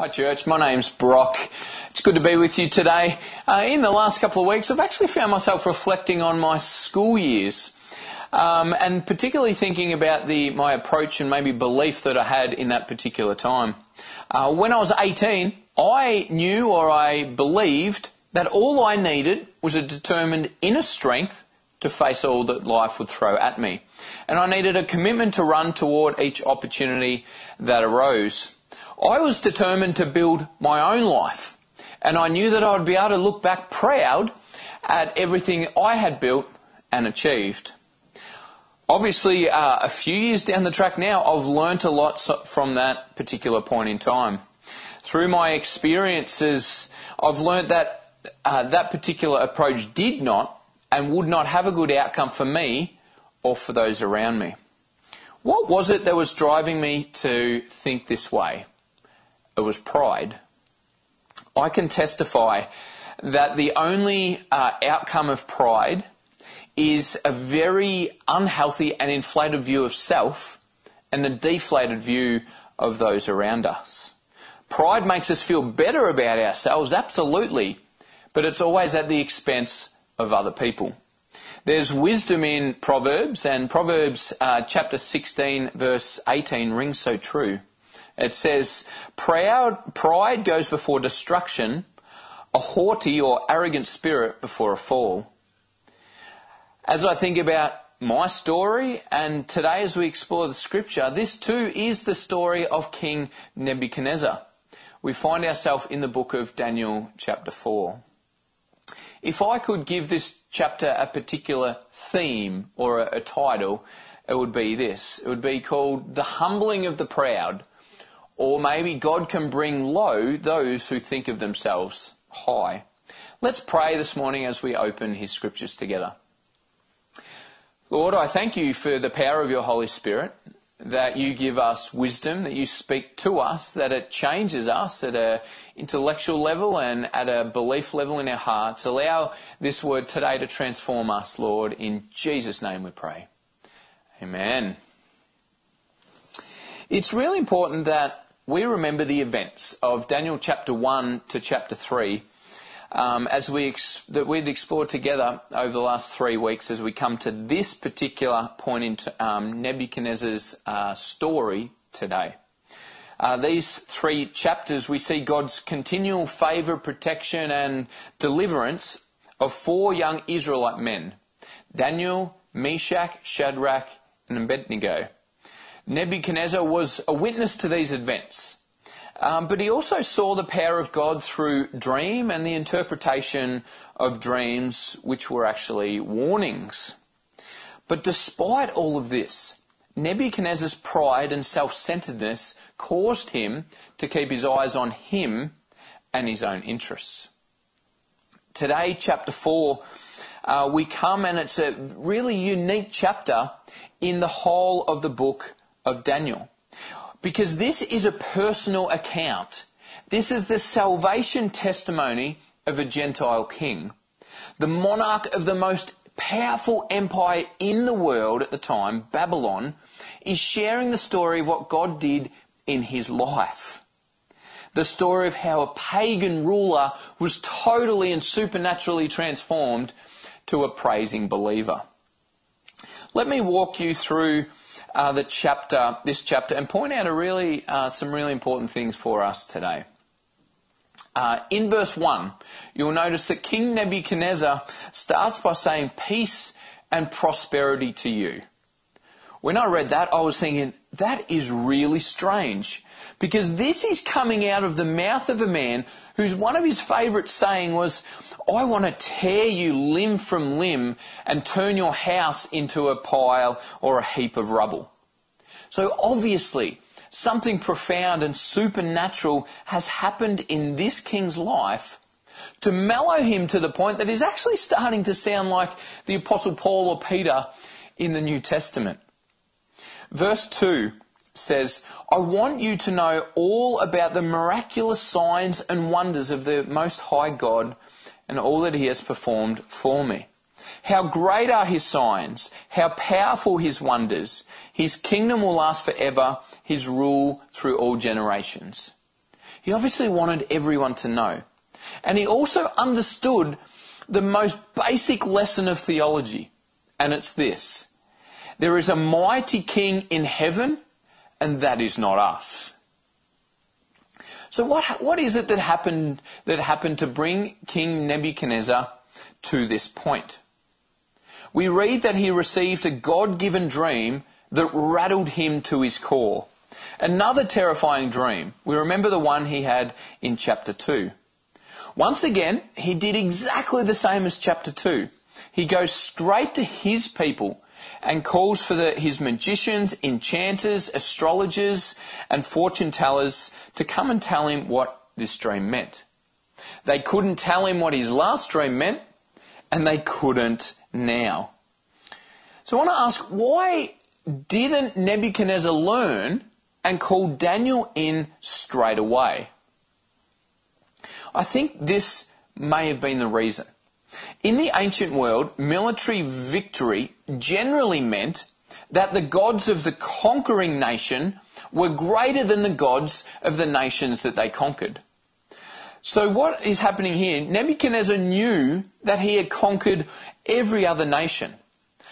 Hi, church. My name's Brock. It's good to be with you today. Uh, in the last couple of weeks, I've actually found myself reflecting on my school years. Um, and particularly thinking about the my approach and maybe belief that I had in that particular time. Uh, when I was 18, I knew or I believed that all I needed was a determined inner strength to face all that life would throw at me. And I needed a commitment to run toward each opportunity that arose. I was determined to build my own life, and I knew that I would be able to look back proud at everything I had built and achieved. Obviously, uh, a few years down the track now, I've learnt a lot from that particular point in time. Through my experiences, I've learnt that uh, that particular approach did not and would not have a good outcome for me or for those around me. What was it that was driving me to think this way? It was pride. I can testify that the only uh, outcome of pride is a very unhealthy and inflated view of self and a deflated view of those around us. Pride makes us feel better about ourselves, absolutely, but it's always at the expense of other people. There's wisdom in Proverbs, and Proverbs uh, chapter 16, verse 18 rings so true. It says, Proud, pride goes before destruction, a haughty or arrogant spirit before a fall. As I think about my story, and today as we explore the scripture, this too is the story of King Nebuchadnezzar. We find ourselves in the book of Daniel, chapter 4. If I could give this chapter a particular theme or a, a title, it would be this. It would be called The Humbling of the Proud or maybe God can bring low those who think of themselves high. Let's pray this morning as we open His scriptures together. Lord, I thank you for the power of your Holy Spirit, that you give us wisdom, that you speak to us, that it changes us at an intellectual level and at a belief level in our hearts. Allow this word today to transform us, Lord. In Jesus' name we pray. Amen. It's really important that we remember the events of Daniel chapter 1 to chapter 3 um, as we ex- that we'd explored together over the last three weeks as we come to this particular point in t- um, Nebuchadnezzar's uh, story today. Uh, these three chapters, we see God's continual favour, protection, and deliverance of four young Israelite men Daniel, Meshach, Shadrach, and Abednego. Nebuchadnezzar was a witness to these events. Um, but he also saw the power of God through dream and the interpretation of dreams, which were actually warnings. But despite all of this, Nebuchadnezzar's pride and self centeredness caused him to keep his eyes on him and his own interests. Today, chapter 4, uh, we come and it's a really unique chapter in the whole of the book of Daniel. Because this is a personal account. This is the salvation testimony of a Gentile king. The monarch of the most powerful empire in the world at the time, Babylon, is sharing the story of what God did in his life. The story of how a pagan ruler was totally and supernaturally transformed to a praising believer. Let me walk you through uh, the chapter, this chapter, and point out really, uh, some really important things for us today. Uh, in verse 1, you'll notice that King Nebuchadnezzar starts by saying, Peace and prosperity to you. When I read that, I was thinking, that is really strange. Because this is coming out of the mouth of a man whose one of his favourite saying was, I want to tear you limb from limb and turn your house into a pile or a heap of rubble. So obviously, something profound and supernatural has happened in this king's life to mellow him to the point that he's actually starting to sound like the Apostle Paul or Peter in the New Testament. Verse 2 says, I want you to know all about the miraculous signs and wonders of the Most High God and all that He has performed for me. How great are His signs, how powerful His wonders. His kingdom will last forever, His rule through all generations. He obviously wanted everyone to know. And he also understood the most basic lesson of theology, and it's this. There is a mighty king in heaven, and that is not us. So what, what is it that happened, that happened to bring King Nebuchadnezzar to this point? We read that he received a God-given dream that rattled him to his core. Another terrifying dream. We remember the one he had in chapter 2. Once again, he did exactly the same as chapter 2. He goes straight to his people and calls for the, his magicians, enchanters, astrologers, and fortune tellers to come and tell him what this dream meant. They couldn't tell him what his last dream meant, and they couldn't now. So I want to ask why didn't Nebuchadnezzar learn and call Daniel in straight away? I think this may have been the reason. In the ancient world, military victory generally meant that the gods of the conquering nation were greater than the gods of the nations that they conquered. So what is happening here? Nebuchadnezzar knew that he had conquered every other nation.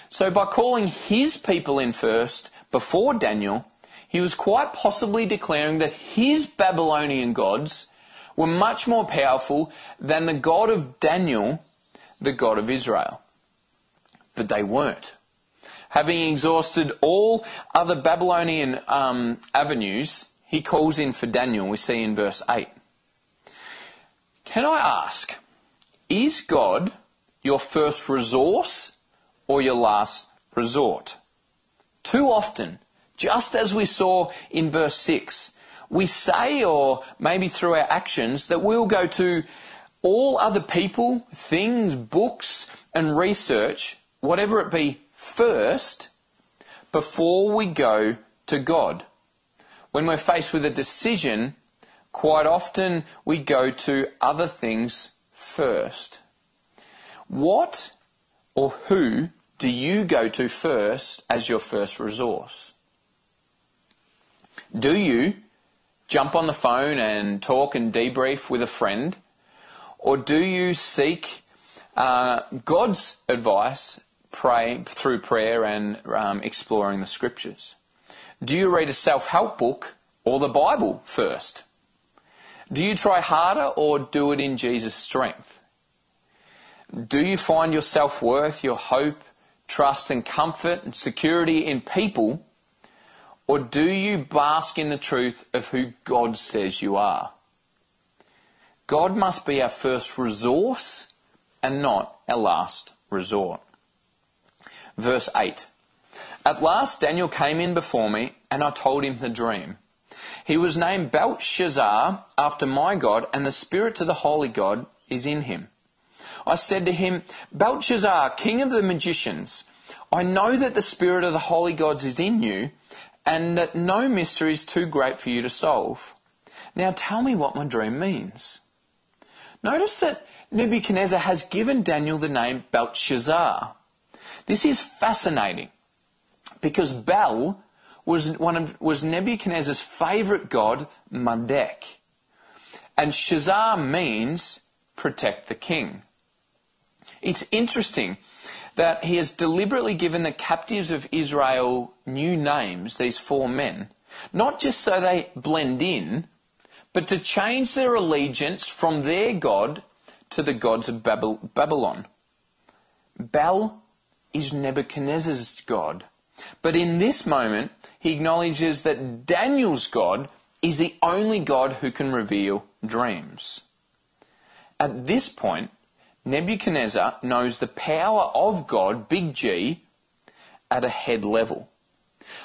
So by calling his people in first before Daniel, he was quite possibly declaring that his Babylonian gods were much more powerful than the God of Daniel the God of Israel. But they weren't. Having exhausted all other Babylonian um, avenues, he calls in for Daniel, we see in verse 8. Can I ask, is God your first resource or your last resort? Too often, just as we saw in verse 6, we say, or maybe through our actions, that we'll go to all other people, things, books, and research, whatever it be, first before we go to God. When we're faced with a decision, quite often we go to other things first. What or who do you go to first as your first resource? Do you jump on the phone and talk and debrief with a friend? Or do you seek uh, God's advice pray, through prayer and um, exploring the scriptures? Do you read a self help book or the Bible first? Do you try harder or do it in Jesus' strength? Do you find your self worth, your hope, trust, and comfort and security in people? Or do you bask in the truth of who God says you are? God must be our first resource and not our last resort. Verse 8 At last Daniel came in before me, and I told him the dream. He was named Belshazzar after my God, and the spirit of the holy God is in him. I said to him, Belshazzar, king of the magicians, I know that the spirit of the holy gods is in you, and that no mystery is too great for you to solve. Now tell me what my dream means. Notice that Nebuchadnezzar has given Daniel the name Belshazzar. This is fascinating because Bel was, one of, was Nebuchadnezzar's favourite god, Marduk. And Shazar means protect the king. It's interesting that he has deliberately given the captives of Israel new names, these four men, not just so they blend in, but to change their allegiance from their God to the gods of Babylon. Bel is Nebuchadnezzar's God. But in this moment, he acknowledges that Daniel's God is the only God who can reveal dreams. At this point, Nebuchadnezzar knows the power of God, big G, at a head level.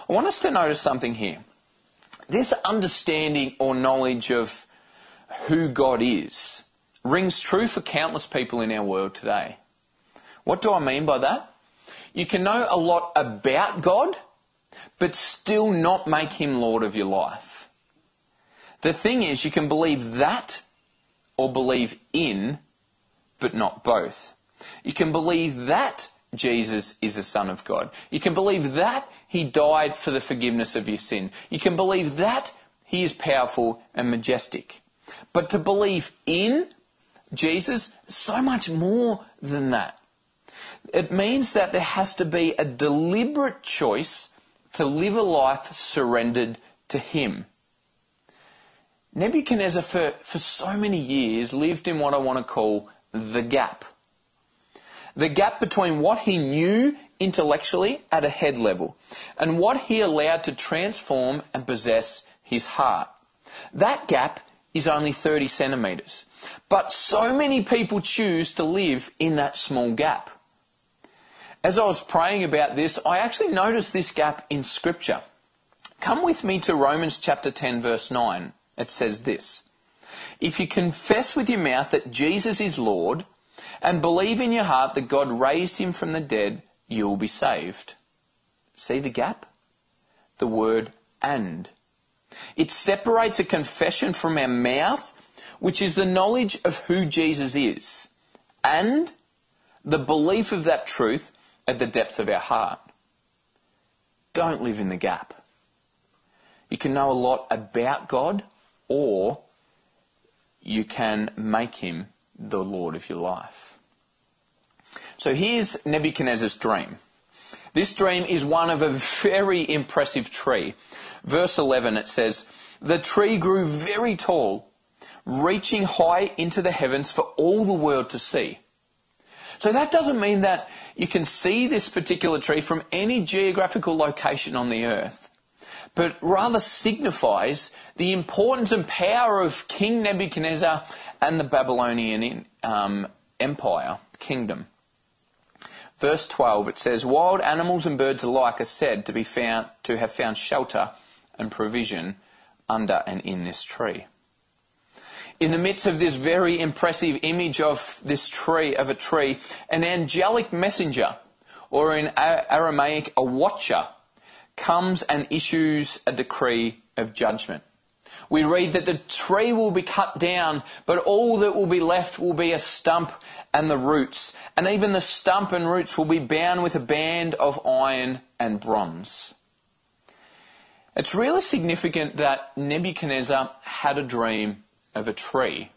I want us to notice something here this understanding or knowledge of who God is rings true for countless people in our world today. What do I mean by that? You can know a lot about God, but still not make him Lord of your life. The thing is, you can believe that or believe in, but not both. You can believe that Jesus is the Son of God. You can believe that He died for the forgiveness of your sin. You can believe that He is powerful and majestic. But to believe in Jesus, so much more than that. It means that there has to be a deliberate choice to live a life surrendered to Him. Nebuchadnezzar, for, for so many years, lived in what I want to call the gap. The gap between what he knew intellectually at a head level and what he allowed to transform and possess his heart. That gap is only 30 centimetres. But so many people choose to live in that small gap. As I was praying about this, I actually noticed this gap in Scripture. Come with me to Romans chapter 10, verse 9. It says this If you confess with your mouth that Jesus is Lord and believe in your heart that God raised him from the dead, you will be saved. See the gap? The word and. It separates a confession from our mouth, which is the knowledge of who Jesus is, and the belief of that truth at the depth of our heart. Don't live in the gap. You can know a lot about God, or you can make him the Lord of your life. So here's Nebuchadnezzar's dream. This dream is one of a very impressive tree. Verse 11 it says, The tree grew very tall, reaching high into the heavens for all the world to see. So that doesn't mean that you can see this particular tree from any geographical location on the earth, but rather signifies the importance and power of King Nebuchadnezzar and the Babylonian um, Empire, kingdom. Verse 12 it says, Wild animals and birds alike are said to be found to have found shelter and provision under and in this tree in the midst of this very impressive image of this tree, of a tree, an angelic messenger, or in Aramaic, a watcher, comes and issues a decree of judgment. We read that the tree will be cut down, but all that will be left will be a stump and the roots. And even the stump and roots will be bound with a band of iron and bronze. It's really significant that Nebuchadnezzar had a dream of a tree.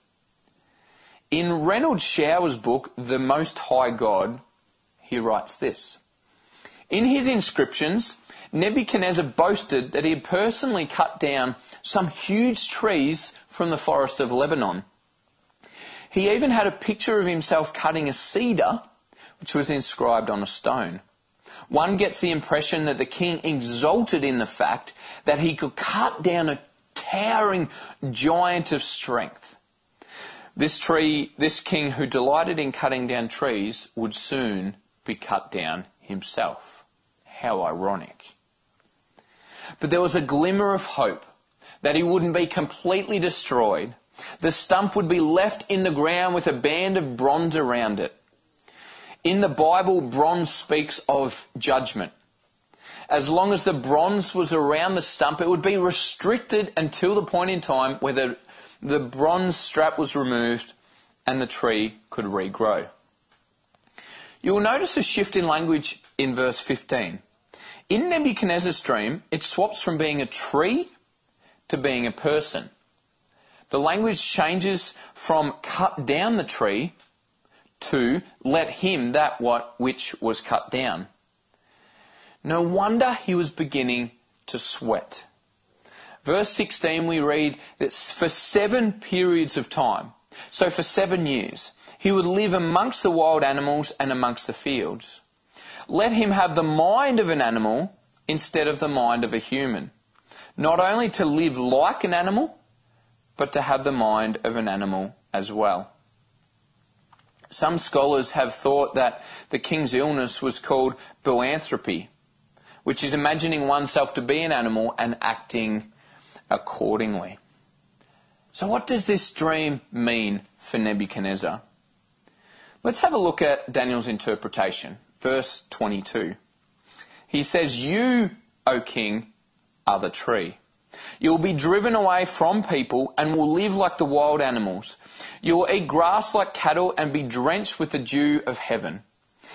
In Renald Showers' book, The Most High God, he writes this. In his inscriptions, Nebuchadnezzar boasted that he had personally cut down some huge trees from the forest of Lebanon. He even had a picture of himself cutting a cedar, which was inscribed on a stone. One gets the impression that the king exulted in the fact that he could cut down a towering giant of strength. This tree, this king who delighted in cutting down trees, would soon be cut down himself. How ironic. But there was a glimmer of hope that he wouldn't be completely destroyed. The stump would be left in the ground with a band of bronze around it. In the Bible, bronze speaks of judgment as long as the bronze was around the stump, it would be restricted until the point in time where the, the bronze strap was removed and the tree could regrow. You will notice a shift in language in verse 15. In Nebuchadnezzar's dream, it swaps from being a tree to being a person. The language changes from cut down the tree to let him that what which was cut down. No wonder he was beginning to sweat. Verse 16, we read that for seven periods of time, so for seven years, he would live amongst the wild animals and amongst the fields. Let him have the mind of an animal instead of the mind of a human. Not only to live like an animal, but to have the mind of an animal as well. Some scholars have thought that the king's illness was called boanthropy, which is imagining oneself to be an animal and acting accordingly. So, what does this dream mean for Nebuchadnezzar? Let's have a look at Daniel's interpretation. Verse 22. He says, You, O king, are the tree. You will be driven away from people and will live like the wild animals. You will eat grass like cattle and be drenched with the dew of heaven.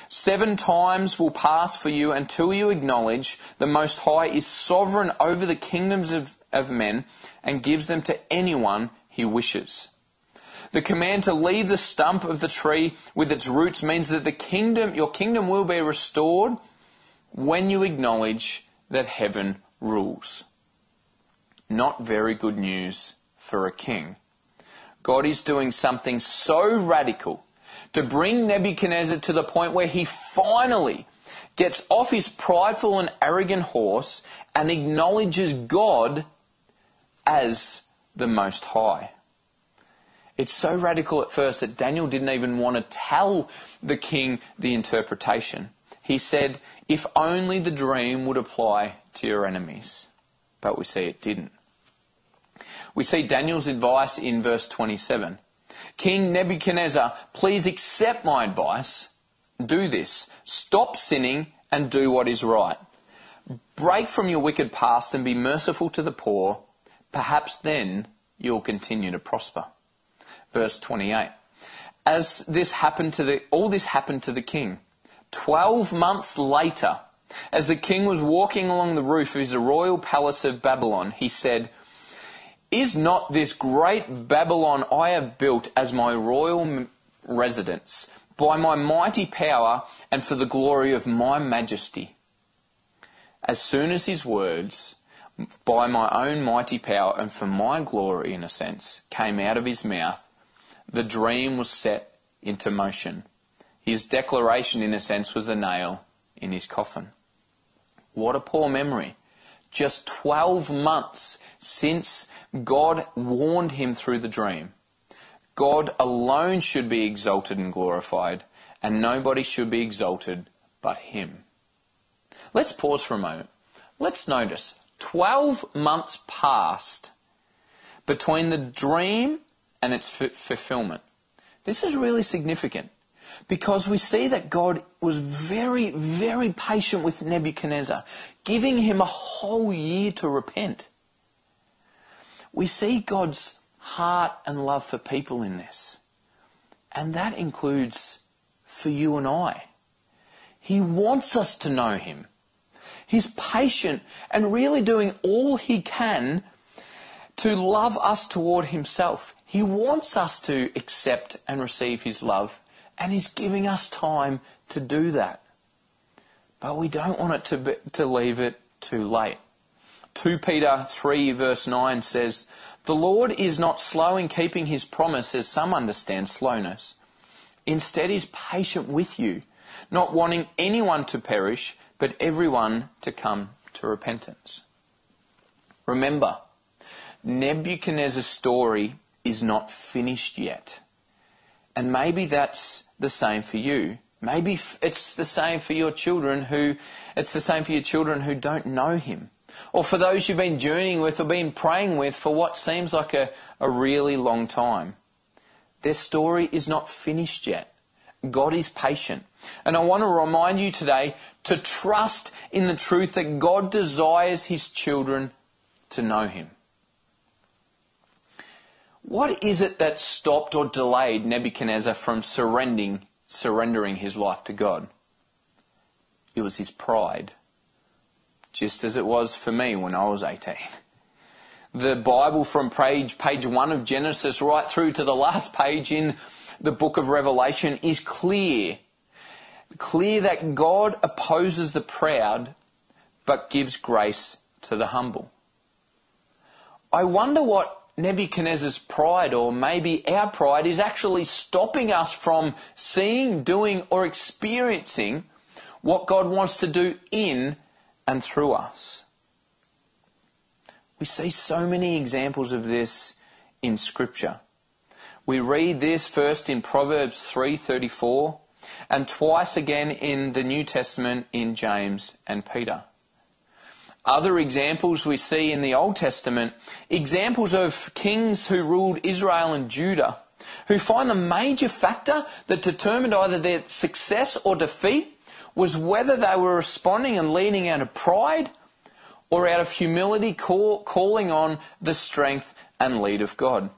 Seven times will pass for you until you acknowledge the Most High is sovereign over the kingdoms of, of men and gives them to anyone he wishes. The command to leave the stump of the tree with its roots means that the kingdom, your kingdom will be restored when you acknowledge that heaven rules. Not very good news for a king. God is doing something so radical to bring Nebuchadnezzar to the point where he finally gets off his prideful and arrogant horse and acknowledges God as the Most High. It's so radical at first that Daniel didn't even want to tell the king the interpretation. He said, if only the dream would apply to your enemies. But we see it didn't. We see Daniel's advice in verse 27. King Nebuchadnezzar, please accept my advice. Do this. Stop sinning and do what is right. Break from your wicked past and be merciful to the poor. Perhaps then you'll continue to prosper verse 28. As this happened to the, all this happened to the king. Twelve months later, as the king was walking along the roof of his royal palace of Babylon, he said, Is not this great Babylon I have built as my royal residence, by my mighty power and for the glory of my majesty? As soon as his words, by my own mighty power and for my glory, in a sense, came out of his mouth, the dream was set into motion. His declaration, in a sense, was the nail in his coffin. What a poor memory. Just 12 months since God warned him through the dream. God alone should be exalted and glorified, and nobody should be exalted but him. Let's pause for a moment. Let's notice 12 months passed between the dream and its f- fulfillment. This is really significant because we see that God was very, very patient with Nebuchadnezzar, giving him a whole year to repent. We see God's heart and love for people in this. And that includes for you and I. He wants us to know Him. He's patient and really doing all He can to love us toward Himself. He wants us to accept and receive His love, and He's giving us time to do that. But we don't want it to, be, to leave it too late. 2 Peter 3 verse 9 says, The Lord is not slow in keeping His promise as some understand slowness. Instead, He's patient with you, not wanting anyone to perish, but everyone to come to repentance. Remember, Nebuchadnezzar's story is not finished yet. And maybe that's the same for you. Maybe it's the same for your children who, it's the same for your children who don't know Him. Or for those you've been journeying with or been praying with for what seems like a, a really long time. Their story is not finished yet. God is patient. And I want to remind you today to trust in the truth that God desires His children to know Him. What is it that stopped or delayed Nebuchadnezzar from surrendering, surrendering his life to God? It was his pride, just as it was for me when I was 18. The Bible from page, page 1 of Genesis right through to the last page in the book of Revelation is clear. Clear that God opposes the proud but gives grace to the humble. I wonder what Nebuchadnezzar's pride, or maybe our pride, is actually stopping us from seeing, doing, or experiencing what God wants to do in and through us. We see so many examples of this in Scripture. We read this first in Proverbs 3:34 and twice again in the New Testament in James and Peter. Other examples we see in the Old Testament, examples of kings who ruled Israel and Judah, who find the major factor that determined either their success or defeat was whether they were responding and leading out of pride or out of humility, call, calling on the strength and lead of God.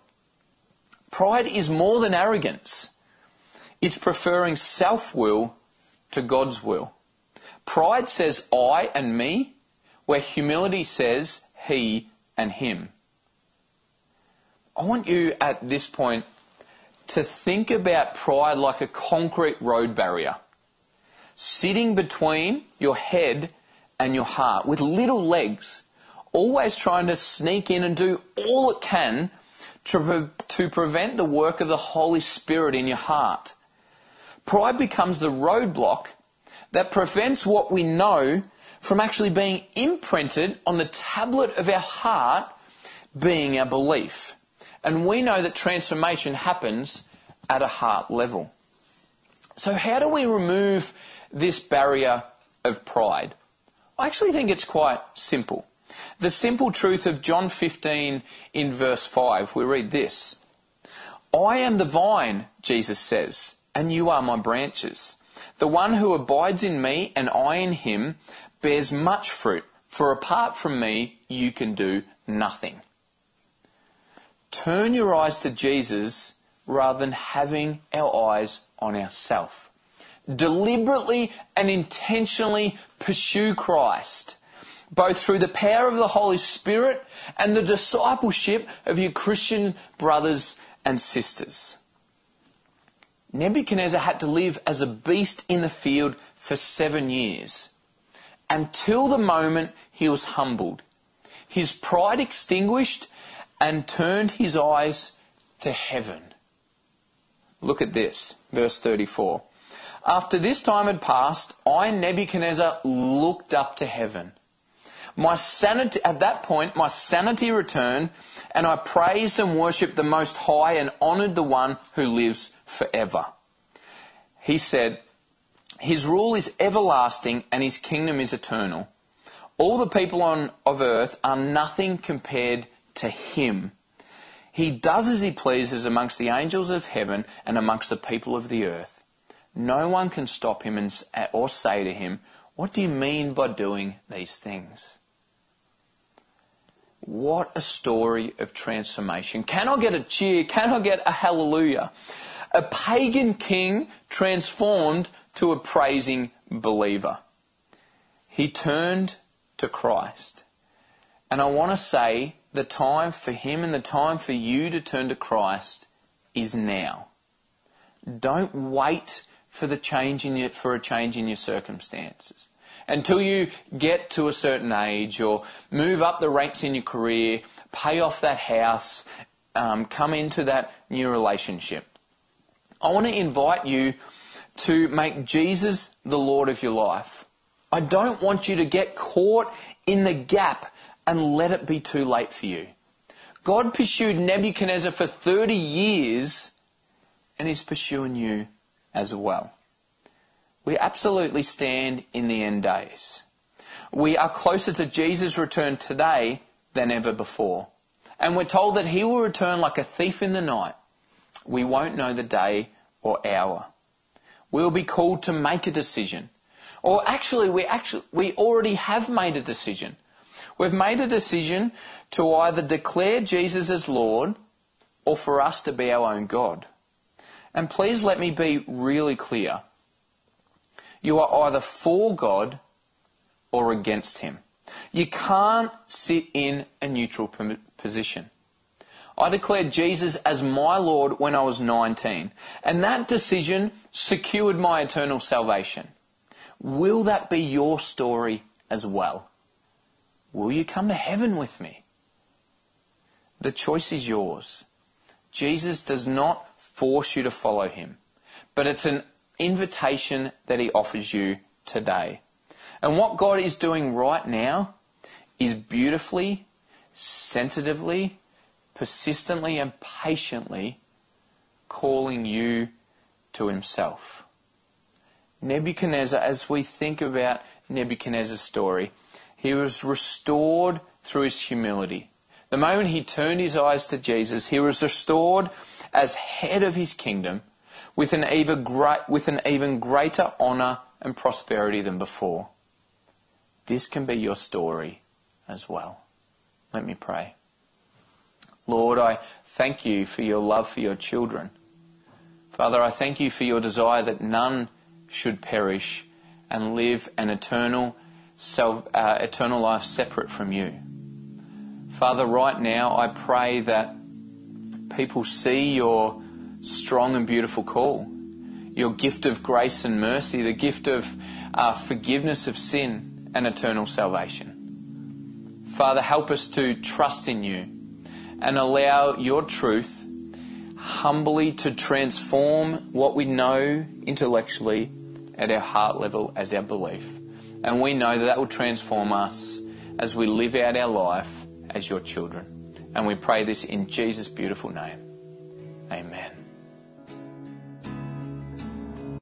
Pride is more than arrogance. It's preferring self will to God's will. Pride says I and me, where humility says he and him. I want you at this point to think about pride like a concrete road barrier, sitting between your head and your heart with little legs, always trying to sneak in and do all it can to, to prevent the work of the Holy Spirit in your heart. Pride becomes the roadblock that prevents what we know from actually being imprinted on the tablet of our heart being our belief. And we know that transformation happens at a heart level. So, how do we remove this barrier of pride? I actually think it's quite simple. The simple truth of John 15 in verse 5, we read this I am the vine, Jesus says, and you are my branches. The one who abides in me and I in him bears much fruit, for apart from me you can do nothing. Turn your eyes to Jesus rather than having our eyes on ourselves. Deliberately and intentionally pursue Christ, both through the power of the Holy Spirit and the discipleship of your Christian brothers and sisters. Nebuchadnezzar had to live as a beast in the field for seven years until the moment he was humbled, his pride extinguished, and turned his eyes to heaven. Look at this, verse 34. After this time had passed, I, Nebuchadnezzar, looked up to heaven. My sanity, at that point, my sanity returned, and I praised and worshipped the Most High and honoured the one who lives forever. He said, His rule is everlasting and His kingdom is eternal. All the people on, of earth are nothing compared to Him. He does as He pleases amongst the angels of heaven and amongst the people of the earth. No one can stop Him and, uh, or say to Him, What do you mean by doing these things? What a story of transformation. Can I get a cheer? Can I get a hallelujah? A pagan king transformed to a praising believer. He turned to Christ. And I want to say the time for him and the time for you to turn to Christ is now. Don't wait for the change in your, for a change in your circumstances until you get to a certain age or move up the ranks in your career, pay off that house, um, come into that new relationship. I want to invite you to make Jesus the Lord of your life. I don't want you to get caught in the gap and let it be too late for you. God pursued Nebuchadnezzar for 30 years and he's pursuing you as well. We absolutely stand in the end days. We are closer to Jesus' return today than ever before. And we're told that he will return like a thief in the night. We won't know the day or hour. We'll be called to make a decision. Or actually, we actually, we already have made a decision. We've made a decision to either declare Jesus as Lord or for us to be our own God. And please let me be really clear. You are either for God or against Him. You can't sit in a neutral position. I declared Jesus as my Lord when I was 19, and that decision secured my eternal salvation. Will that be your story as well? Will you come to heaven with me? The choice is yours. Jesus does not force you to follow him, but it's an invitation that he offers you today. And what God is doing right now is beautifully, sensitively, persistently, and patiently calling you to himself. Nebuchadnezzar, as we think about Nebuchadnezzar's story, he was restored through his humility. The moment he turned his eyes to Jesus, he was restored as head of his kingdom with an even, great, with an even greater honour and prosperity than before. This can be your story as well. Let me pray. Lord, I thank you for your love for your children. Father, I thank you for your desire that none should perish and live an eternal, self, uh, eternal life separate from you. Father, right now I pray that people see your strong and beautiful call, your gift of grace and mercy, the gift of uh, forgiveness of sin and eternal salvation. Father, help us to trust in you and allow your truth humbly to transform what we know intellectually at our heart level as our belief. And we know that that will transform us as we live out our life as your children. And we pray this in Jesus' beautiful name. Amen.